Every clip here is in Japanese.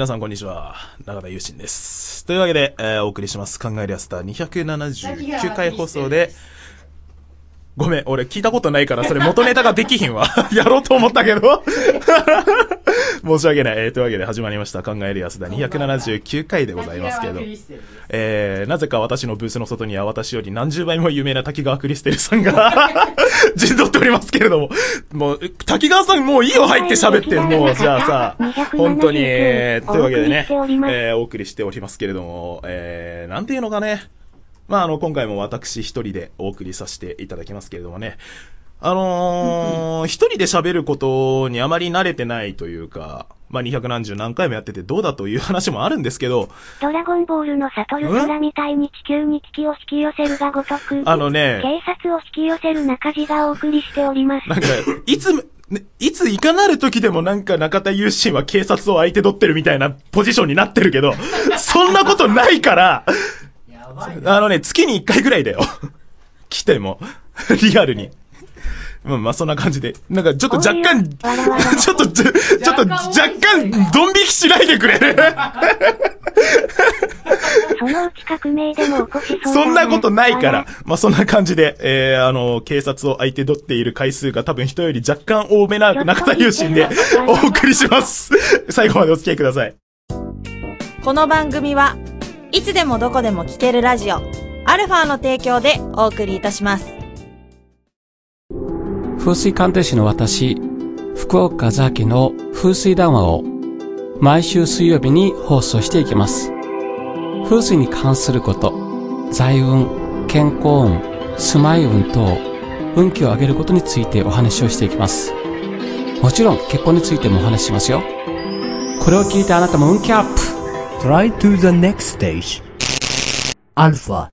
皆さんこんにちは。中田祐信です。というわけで、えーお送りします。考えるやすた279回放送で、ごめん、俺聞いたことないから、それ元ネタができひんわ。やろうと思ったけど。申し訳ない。えーというわけで始まりました。考えるやすだ279回でございますけど。えー、なぜか私のブースの外には私より何十倍も有名な滝川クリステルさんが 陣取っておりますけれども、もう、滝川さんもういいよ入って喋って、もう、じゃあさ、本当に、えー、というわけでね、お送りしておりますえー、お送りしておりますけれども、えー、なんていうのかね、まあ、あの、今回も私一人でお送りさせていただきますけれどもね、あのー、一人で喋ることにあまり慣れてないというか、まあ、200何十何回もやっててどうだという話もあるんですけど、ドラゴンボールの悟る空みたいに地球に危機を引き寄せるがごとく、あのね、警察を引き寄せる中地がお送りしております。なんか、いつ、ねいついかなる時でもなんか中田優心は警察を相手取ってるみたいなポジションになってるけど、そんなことないから、あのね、月に1回ぐらいだよ。来ても、リアルに。まあまあそんな感じで。なんかちょっと若干、ちょっと、ちょっと若干、ドン引きしないでくれる？そのうち革命でも起こしそうだそんなことないからわ。まあ、そんな感じで、えー、あの、警察を相手取っている回数が多分人より若干多めな中田優心でお送りします。最後までお付き合いください。この番組はいつでもどこでも聴けるラジオアルファの提供でお送りいたします。風水鑑定士の私、福岡ザキの風水談話を毎週水曜日に放送していきます。風水に関すること、財運、健康運、住まい運等、運気を上げることについてお話をしていきます。もちろん結婚についてもお話しますよ。これを聞いてあなたも運気アップ Try to the next stage. Alpha.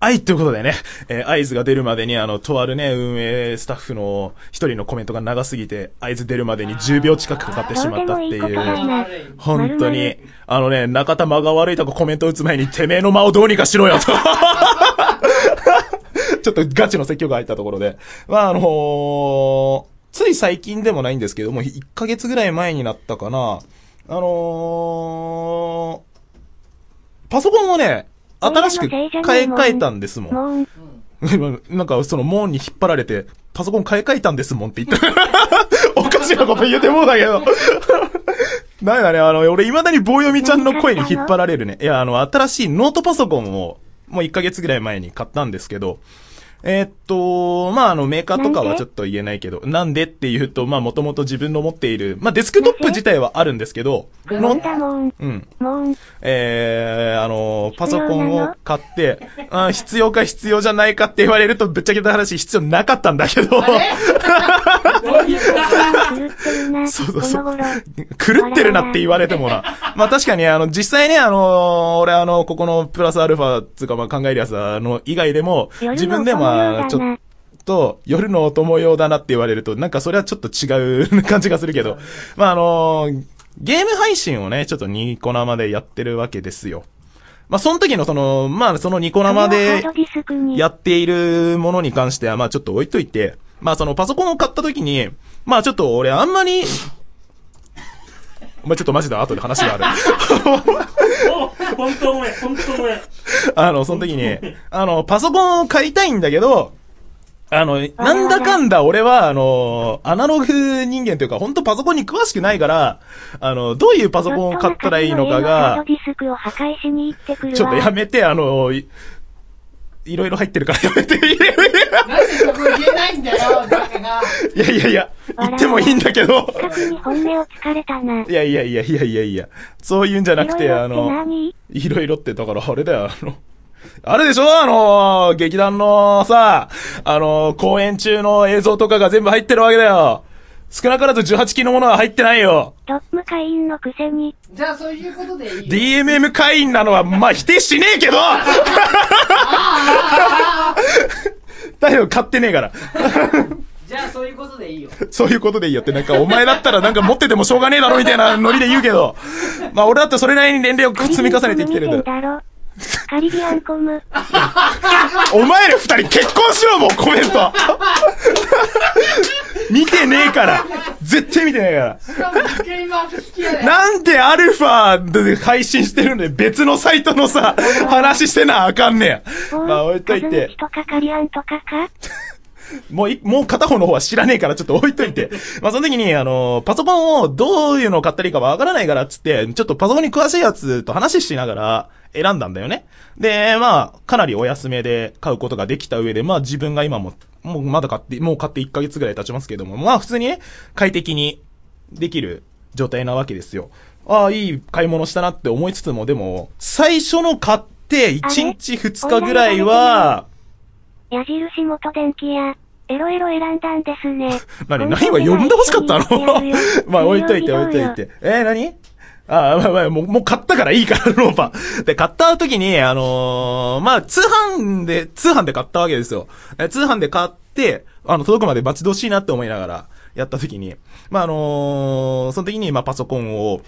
はい、ということでね、えー合図が出るまでに、あの、とあるね、運営スタッフの一人のコメントが長すぎて、合図出るまでに10秒近くかかってしまったっていう。本当に、あのね、中田間が悪いとこコメント打つ前に、てめえの間をどうにかしろよと。ちょっとガチの説教が入ったところで。まあ、あのーつい最近でもないんですけども、1ヶ月ぐらい前になったかな。あのーパソコンをね、新しく買い替えたんですもん。なんか、その門に引っ張られて、パソコン買い替えたんですもんって言った。おかしなこと言うてもうだけど。なんだね、あの、俺未だに棒読みちゃんの声に引っ張られるね。いや、あの、新しいノートパソコンを、もう1ヶ月ぐらい前に買ったんですけど、えーっと、まあ、あの、メーカーとかはちょっと言えないけど、なんで？っていうと、まあ、もともと自分の持っている、まあ、デスクトップ自体はあるんですけど、もんだもん、うん。えー、あの、パソコンを買って、あ必要か必要じゃないかって言われると、ぶっちゃけた話必要なかったんだけど、そうそうそう。狂ってるなって言われてもな。まあ確かに、あの、実際ね、あの、俺あの、ここのプラスアルファつうか、まあ考えるやつあの、以外でも、自分でも、まあちょっと、夜のお供用だなって言われると、なんかそれはちょっと違う感じがするけど、まああの、ゲーム配信をね、ちょっとニコ生でやってるわけですよ。まあその時のその、まあそのニコ生でやっているものに関しては、まあちょっと置いといて、まあそのパソコンを買った時に、まあちょっと俺あんまり、お前ちょっとマジで後で話がある。本当ごめん、本当ごめん。あの、その時に、あの、パソコンを買いたいんだけど、あの、なんだかんだ俺は、あの、アナログ人間というか、本当パソコンに詳しくないから、あの、どういうパソコンを買ったらいいのかがド、ディスクを破壊しに行ってくるわ。ちょっとやめて、あの、いいろいろ入ってるからやめて。いやいなんでそこ言えないんだよ、バカが。やいやいや、言ってもいいんだけど。確に本音をつかれたな。いやいやいやいやいやいや、そういうんじゃなくて、あの、何？いろいろって、だからあれだよ、あの、あれでしょ？あの、劇団のさ、あの、公演中の映像とかが全部入ってるわけだよ。少なからず18期のものは入ってないよ。トップ会員のくせに、じゃあそういうことでいいよ。DMM 会員なのは、まあ、否定しねえけどだよ、買ってねえから。じゃあそういうことでいいよ。そういうことでいいよって、なんか、お前だったらなんか持っててもしょうがねえだろみたいなノリで言うけど、まあ、俺だってそれなりに年齢を積み重ねてきてるんだよ。カリビアンコム。お前ら二人結婚しろもうコメント見てねえから絶対見てないから。しかもゲームマーク好きやねなんでアルファで配信してるんで別のサイトのさ、話してなあかんねや。まあ置いといて。とかカリアンとかか？もうい、もう片方の方は知らねえからちょっと置いといて。まあ、その時に、あの、パソコンをどういうのを買ったらいいかわからないからつって、ちょっとパソコンに詳しいやつと話しながら選んだんだよね。で、まあ、かなりお安めで買うことができた上で、まあ自分が今も、もうまだ買って、もう買って1ヶ月ぐらい経ちますけども、まあ普通にね、快適にできる状態なわけですよ。ああ、いい買い物したなって思いつつも、でも、最初の買って1日2日ぐらいは、矢印元電気屋、エロエロ選んだんですね。何何は呼んで欲しかったの？まあ置いといて置いといて。えー、何？あ あ、まあまあ、もう、もう買ったからいいから、ローパー。で、買った時に、あのーまあ、通販で、通販で買ったわけですよ。え通販で買って、あの、届くまで待ち遠しいなって思いながら、やった時に、まあ、あのーその時に、まあ、パソコンを、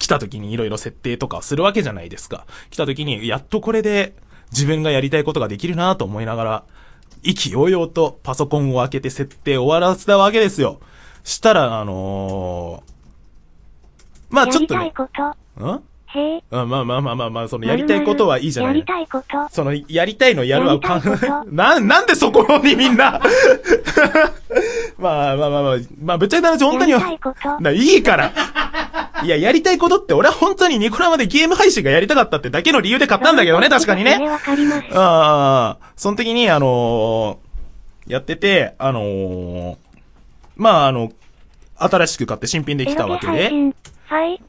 来た時にいろいろ設定とかするわけじゃないですか。来た時に、やっとこれで自分がやりたいことができるなと思いながら、意気揚々とパソコンを開けて設定を終わらせたわけですよ。したら、あのーまあちょっとね。ん？へえ。あまあまあまあまあまあ、そのやりたいことはいいじゃない。やりたいこと。その、やりたいのやるはかん な、なんでそこにみんな？まあまあまあまあ、まあぶっちゃけた話本当にはいいから。いや、やりたいことって、俺は本当にニコラマでゲーム配信がやりたかったってだけの理由で買ったんだけどね、確かにね。それわかります。ああ、その時に、あのーやってて、あのーまあ、あの、新しく買って新品できたわけで。はい。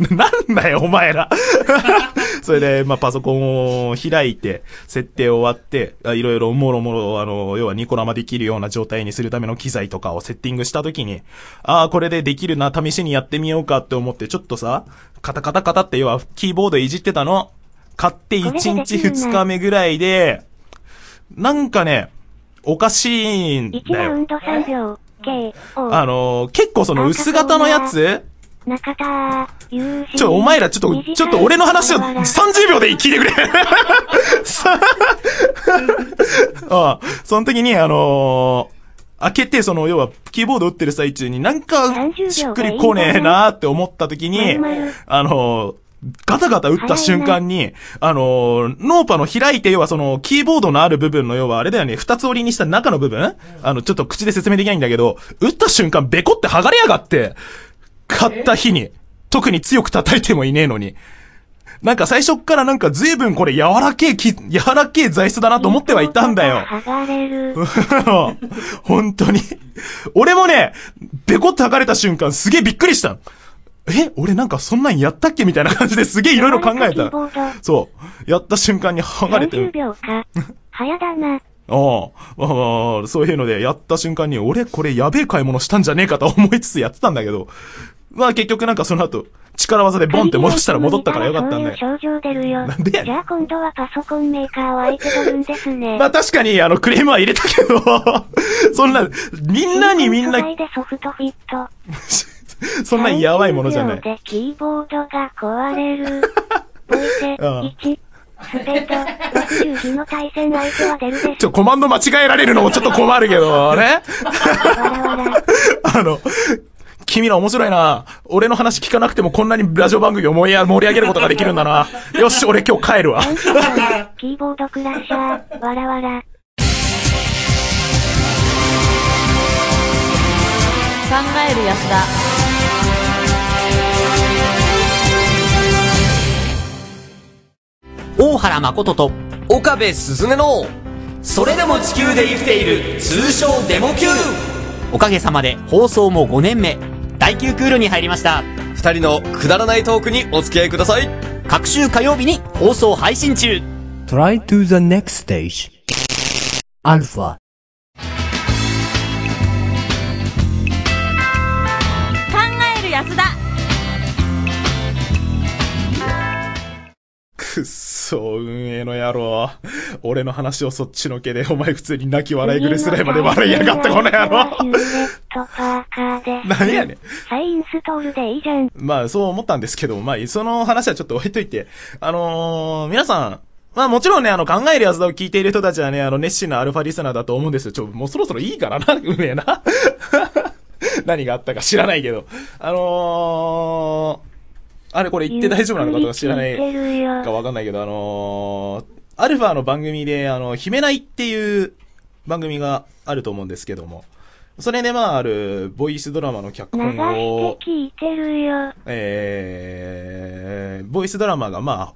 なんだよ、お前ら。それで、まあ、パソコンを開いて、設定終わって、あいろいろもろもろ、あの、要はニコ生できるような状態にするための機材とかをセッティングしたときに、ああ、これでできるな、試しにやってみようかって思って、ちょっとさ、カタカタカタって要はキーボードいじってたの？買って1日2日目ぐらいで、なんかね、おかしいん1だよ。ラウンド3秒。K、O。あの、結構その薄型のやつ？中田、優秀。ちょ、お前らちょっと、ちょっと俺の話を30秒で聞いてくれ。さ ああ、その時に、あのー開けて、その、要は、キーボード打ってる最中になんか30秒、しっくりこねえなーって思った時にあのーガタガタ打った瞬間に、あのーノーパの開いて、要はその、キーボードのある部分の、要はあれだよね、二つ折りにした中の部分？あの、ちょっと口で説明できないんだけど、打った瞬間、ベコって剥がれやがって、買った日に、特に強く叩いてもいねえのに。なんか最初っからなんか随分これ柔らけえき、柔らけえ材質だなと思ってはいたんだよ。剥がれる。本当に。俺もね、ベコって剥がれた瞬間すげえびっくりしたの。え俺なんかそんなんやったっけみたいな感じですげえいろいろ考えた。そう。やった瞬間に剥がれて30る。秒か。早だな。ああ、そういうので、やった瞬間に、俺これやべえ買い物したんじゃねえかと思いつつやってたんだけど、まあ結局なんかその後、力技でボンって戻したら戻ったからよかったんだよ。そういう症状出るよ。なんでやじゃあ今度はパソコンメーカーを相手取るんですね。まあ確かに、あの、クレームは入れたけど、そんな、みんなにみんな、でソフトフィット。そんなやばいものじゃない30。秒でキーボードが壊れる。ボイセああ1。スペード60機の対戦相手は出るでちょ、コマンド間違えられるのもちょっと困るけど、ね。あの、君ら面白いな。俺の話聞かなくてもこんなにラジオ番組を盛り上げることができるんだな。よし、俺今日帰るわ。30秒キーボードクラッシャー。わらわら。考える安田大原誠と岡部すずめのそれでも地球で生きている通称デモ級おかげさまで放送も5年目第9クールに入りました二人のくだらないトークにお付き合いください。各週火曜日に放送配信中 Try to the next stage. Alpha. 考くっそ、運営の野郎。俺の話をそっちのけで、お前普通に泣き笑いぐれすらいまで笑いやがった、この野郎。何 やねん。再インストールでいいじゃん。まあ、そう思ったんですけど、まあ、その話はちょっと置いといて。あのー、皆さん、まあもちろんね、あの、考えるやつだを聞いている人たちはね、あの、熱心なアルファリスナーだと思うんですよ。ちょ、もうそろそろいいからな、運営な。何があったか知らないけど。あのー、あれこれ言って大丈夫なのかとか知らないかわかんないけど、あのー、アルファの番組で、あの、姫ないっていう番組があると思うんですけども、それでまああるボイスドラマの脚流本をして、聞いてるよ。えー、ボイスドラマがまあ、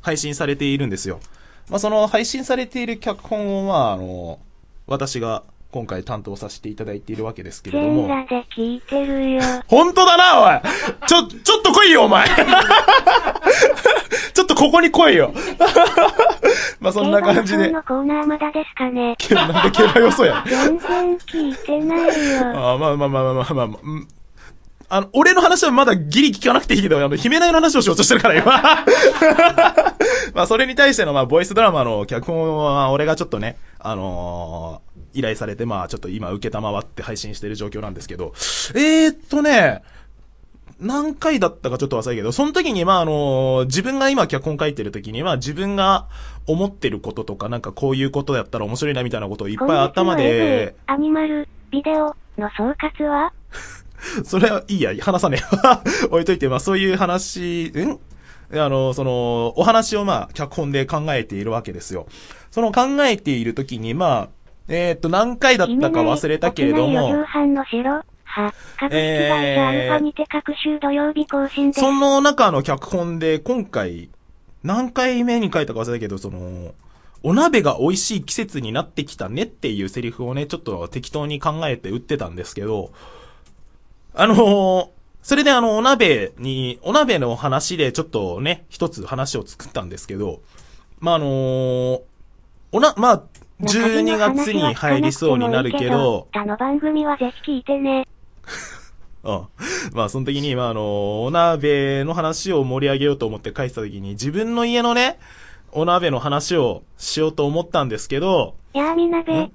配信されているんですよ。まあその配信されている脚本をまああの、私が今回担当させていただいているわけですけれども、全裸で聞いてるよ。本当だな、おいちょ、ちょっと来いよ、お前 ちょっとここに来いよ まあそんな感じで競馬。のコーナーまだですかね。けなんで競馬予想や。全然聞いてないよ。あまあまあまあまあまあまあ、うんあの、俺の話はまだギリ聞かなくていいけど、あの、姫内の話をしようとしてるから、今。まあ、それに対しての、まあ、ボイスドラマの脚本は、俺がちょっとね、あのー依頼されて、まあ、ちょっと今、受けたまわって配信してる状況なんですけど、えーっとね、何回だったかちょっと忘れたけど、その時に、まあ、あのー自分が今脚本書いてる時には、自分が思ってることとか、なんかこういうことやったら面白いなみたいなことをいっぱい頭で、アニマル、ビデオの総括は？それはいいや、話さねえ。置いといて、まあそういう話、ん？あの、その、お話をまあ、脚本で考えているわけですよ。その考えているときに、まあ、えーっと、何回だったか忘れたけれどもは、株式会社アルファにて各週土曜日更新です。その中の脚本で、今回、何回目に書いたか忘れたけど、その、お鍋が美味しい季節になってきたねっていうセリフをね、ちょっと適当に考えて打ってたんですけど、あのーそれであの、お鍋に、お鍋の話でちょっとね、一つ話を作ったんですけど、まあ、あのーおな、まあ、12月に入りそうになるけど、他の番組はぜひ聞いてね。うん。まあ、その時に、まあ、あの、お鍋の話を盛り上げようと思って書いてた時に、自分の家のね、お鍋の話をしようと思ったんですけど、やーみなべ。や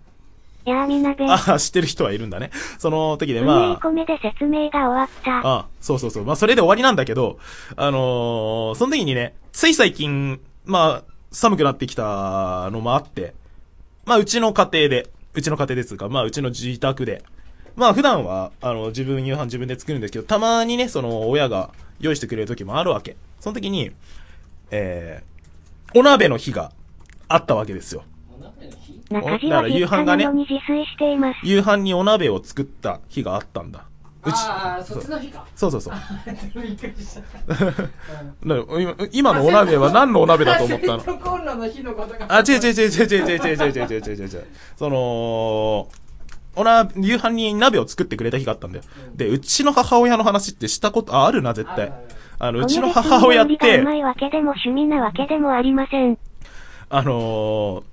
ーみなべ。あ、知ってる人はいるんだね。その時で、まあ、込めで説明が終わった。あ、そうそうそう。まあ、それで終わりなんだけど、あのーその時にね、つい最近、まあ、寒くなってきたのもあって、まあ、うちの家庭で、うちの家庭ですか、まあ、うちの自宅で、まあ、普段は、あの、自分夕飯自分で作るんですけど、たまにね、その、親が用意してくれる時もあるわけ。その時に、えー、お鍋の日があったわけですよ。だから夕飯がねなのに自炊しています。夕飯にお鍋を作った日があったんだ。うち、ああ、そっちの日か。そうそうそう。びっくりした。な今今のお鍋は何のお鍋だと思ったの？あ、違う違う違う違う違う違う違う違う違う。その、おな、夕飯に鍋を作ってくれた日があったんだよ。で、うちの母親の話ってしたこと、あ、あるな、絶対。あの、うちの母親ってう、まいわけでも趣味なわけでもありません。あのー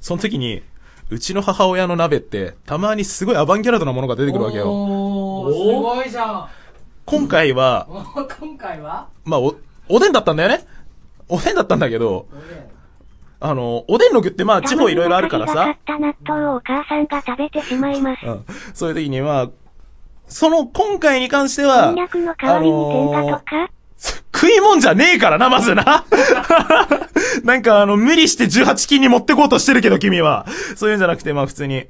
その時に、うちの母親の鍋って、たまにすごいアバンギャルドなものが出てくるわけよ。おー、すごいじゃん。今回は、お 今回は？まあ、お、おでんだったんだよね。おでんだったんだけど、あの、おでんの具ってまあ、地方いろいろあるからさ。納豆をお母さんが食べてしまいます。うん。そういう時には、その、今回に関しては、こんにゃくの代わりに天下とか、食い物じゃねえからな、まずな。なんかあの、無理して18金に持ってこうとしてるけど、君は。そういうんじゃなくて、まあ普通に、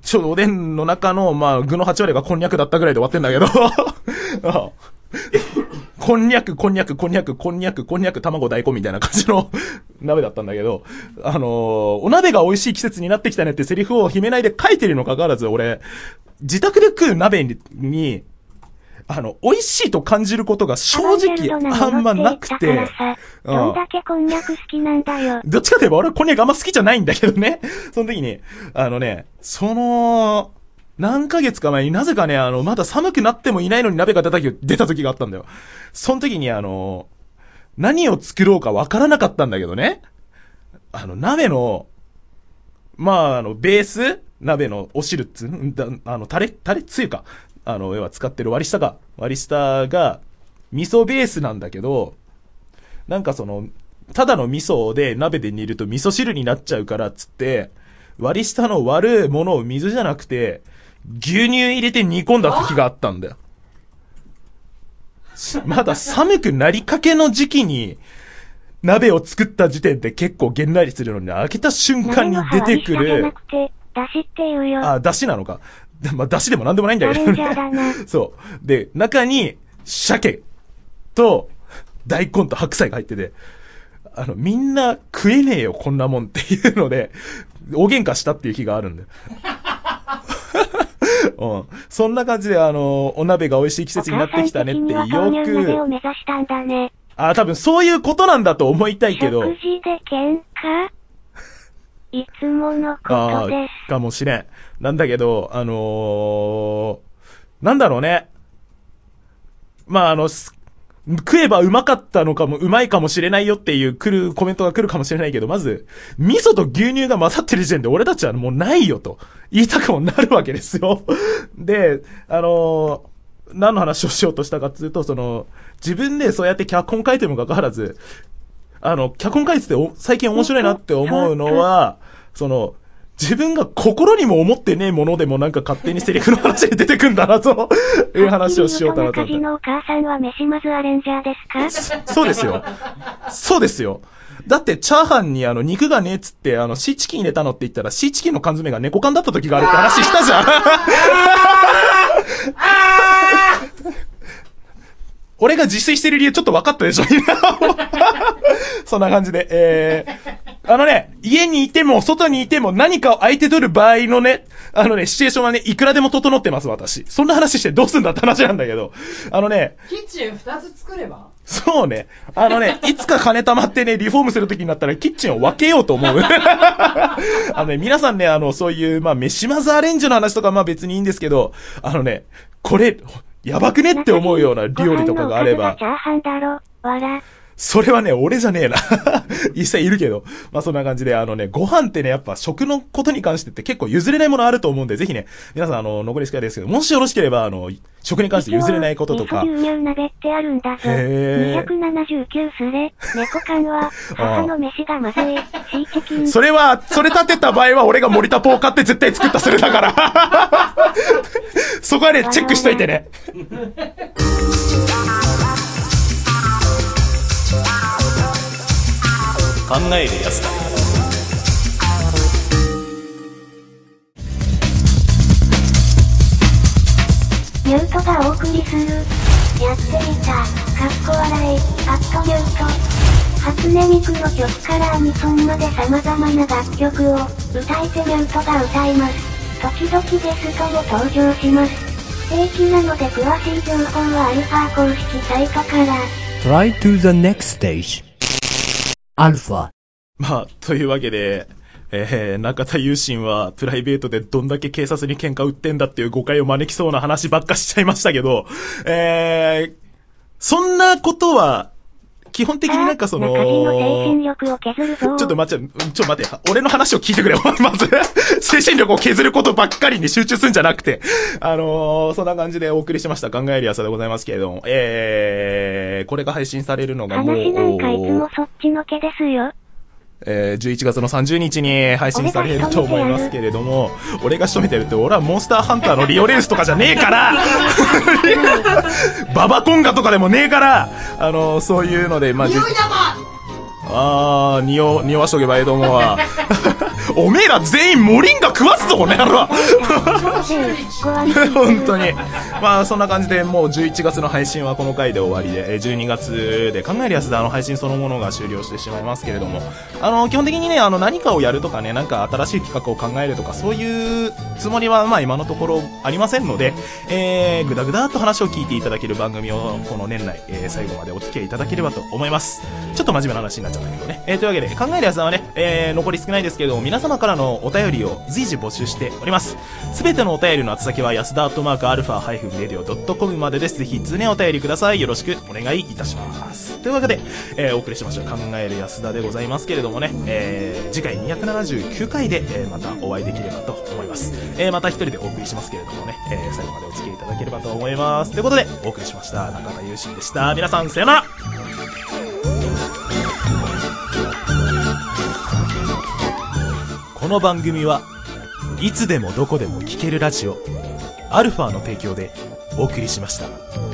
ちょうどおでんの中の、まあ具の8割がこんにゃくだったぐらいで終わってんだけど。あこんにゃく、こんにゃく、こんにゃく、こんにゃく、こんにゃく、卵、大根みたいな感じの 鍋だったんだけど、あのーお鍋が美味しい季節になってきたねってセリフを秘めないで書いてるにもかかわらず、俺、自宅で食う鍋に、にあの、美味しいと感じることが正直あんまなくて、どんだけこんにゃく好きなんだよ。どっちかといえば俺はこんにゃくあんま好きじゃないんだけどね。その時に、あのね、その、何ヶ月か前になぜかね、あの、まだ寒くなってもいないのに鍋が出た時、出た時があったんだよ。その時にあの、何を作ろうかわからなかったんだけどね。あの、鍋の、まあ、あの、ベース？鍋のお汁っつうんだ、あの、タレ、タレつゆか。あの、要は使ってる割り下が、割り下が、味噌ベースなんだけど、なんかその、ただの味噌で鍋で煮ると味噌汁になっちゃうからっつって、割り下の割るものを水じゃなくて、牛乳入れて煮込んだ時があったんだよ。まだ寒くなりかけの時期に、鍋を作った時点で結構げんなりするのに、開けた瞬間に出てくるだしって言うよ。あ、だしなのか。まあ、出汁でもなんでもないんだけどチャレンジャーだな。そう。で、中に、鮭と、大根と白菜が入ってて、あの、みんな食えねえよ、こんなもんっていうので、大喧嘩したっていう日があるんだよ。うん。そんな感じで、あの、お鍋が美味しい季節になってきたねって、よく、目指したんだね。あ、多分そういうことなんだと思いたいけど、食事で喧嘩？いつものこあとであ、かもしれん。なんだけど、あのー、なんだろうね。まあ、あの、す食えばうまかったのかも、うまいかもしれないよっていう来る、コメントが来るかもしれないけど、まず、味噌と牛乳が混ざってる時点で俺たちはもうないよと言いたくもなるわけですよ。で、あのー何の話をしようとしたかっていうと、その、自分でそうやって脚本書いてもかかわらず、あの、脚本書いてて最近面白いなって思うのは、その、自分が心にも思ってねえものでもなんか勝手にセリフの話で出てくんだなと いう話をしようかなと思って。お母さんは飯まずアレンジャーですか？そうですよ。そうですよ。だって、チャーハンにあの、肉がねえっつって、あの、シーチキン入れたのって言ったら、シーチキンの缶詰が猫缶だった時があるって話したじゃん。俺が自炊してる理由ちょっと分かったでしょ そんな感じで、えー、あのね、家にいても、外にいても何かを相手取る場合のね、あのね、シチュエーションはね、いくらでも整ってます、私。そんな話してどうすんだって話なんだけど、あのね、キッチン二つ作れば？そうね。あのね、いつか金貯まってね、リフォームするときになったらキッチンを分けようと思う。あのね、皆さんね、あの、そういう、まあ、飯まずアレンジの話とか、まあ別にいいんですけど、あのね、これ、やばくねって思うような料理とかがあればチ、ャーハンだろ。わら。それはね、俺じゃねえな。実際いるけど。まあそんな感じで、あのね、ご飯ってね、やっぱ食のことに関してって結構譲れないものあると思うんで、ぜひね、皆さんあの、残り少ないですけど、もしよろしければ、あの、食に関して譲れないこととか鍋ってあるんだぞ。へー279スレ。猫缶は、母の飯がまずい。シーチキン。それは、それ立てた場合は俺が森田ポー買って絶対作ったそれだから。そこはね、チェックしといてね。考えるやつだ。ミュートがお送りする。やってみた。かっこ笑い。アットミュート。初音ミクの曲からアニソンまで様々な楽曲を歌い手ミュートが歌います。時々ゲストも登場します。不定期なので詳しい情報はアルファ公式サイトから。Try to the next stage. アルファ。まあ、というわけで、えー、中田優心はプライベートでどんだけ警察に喧嘩売ってんだっていう誤解を招きそうな話ばっかしちゃいましたけど、えー、そんなことは、基本的になんかその。ちょっと待って、うんちょっと待って、俺の話を聞いてくれよ、まず。精神力を削ることばっかりに集中するんじゃなくて。あのー、そんな感じでお送りしました考えるやさでございますけれども、えー、これが配信されるのがもう、話なんかいつもそっちのけですよ。えー、11月の30日に配信されると思いますけれども、俺が仕留めてるって、俺はモンスターハンターのリオレースとかじゃねえから。ババコンガとかでもねえから。あの、そういうので、まあ、あー、匂、匂わしとけばええと思うわ。おめえら全員モリンガ食わすぞ、この野郎。本当に。まあ、そんな感じで、もう11月の配信はこの回で終わりで、12月で考えるやつであの配信そのものが終了してしまいますけれども、あの、基本的にね、あの、何かをやるとかね、なんか新しい企画を考えるとか、そういうつもりは、まあ今のところありませんので、えー、ぐだぐだと話を聞いていただける番組を、この年内、えー最後までお付き合いいただければと思います。ちょっと真面目な話になっちゃったけどね。えー、というわけで、考える保田はね、えー、残り少ないですけれども、皆様からのお便りを随時募集しております。すべてのお便りの宛先は、保田アットマークアルファハイフンレディオドットコムまでです。ぜひ、常にお便りください。よろしくお願いいたします。というわけで、えー、お送りしましょう。考える安田でございますけれどもね、えー、次回279回で、えー、またお会いできればと思います。えー、また一人でお送りしますけれどもね、えー、最後までお付き合いいただければと思います。ということで、お送りしました。中田優心でした。皆さん、さよならこの番組はいつでもどこでも聴けるラジオアルファの提供でお送りしました。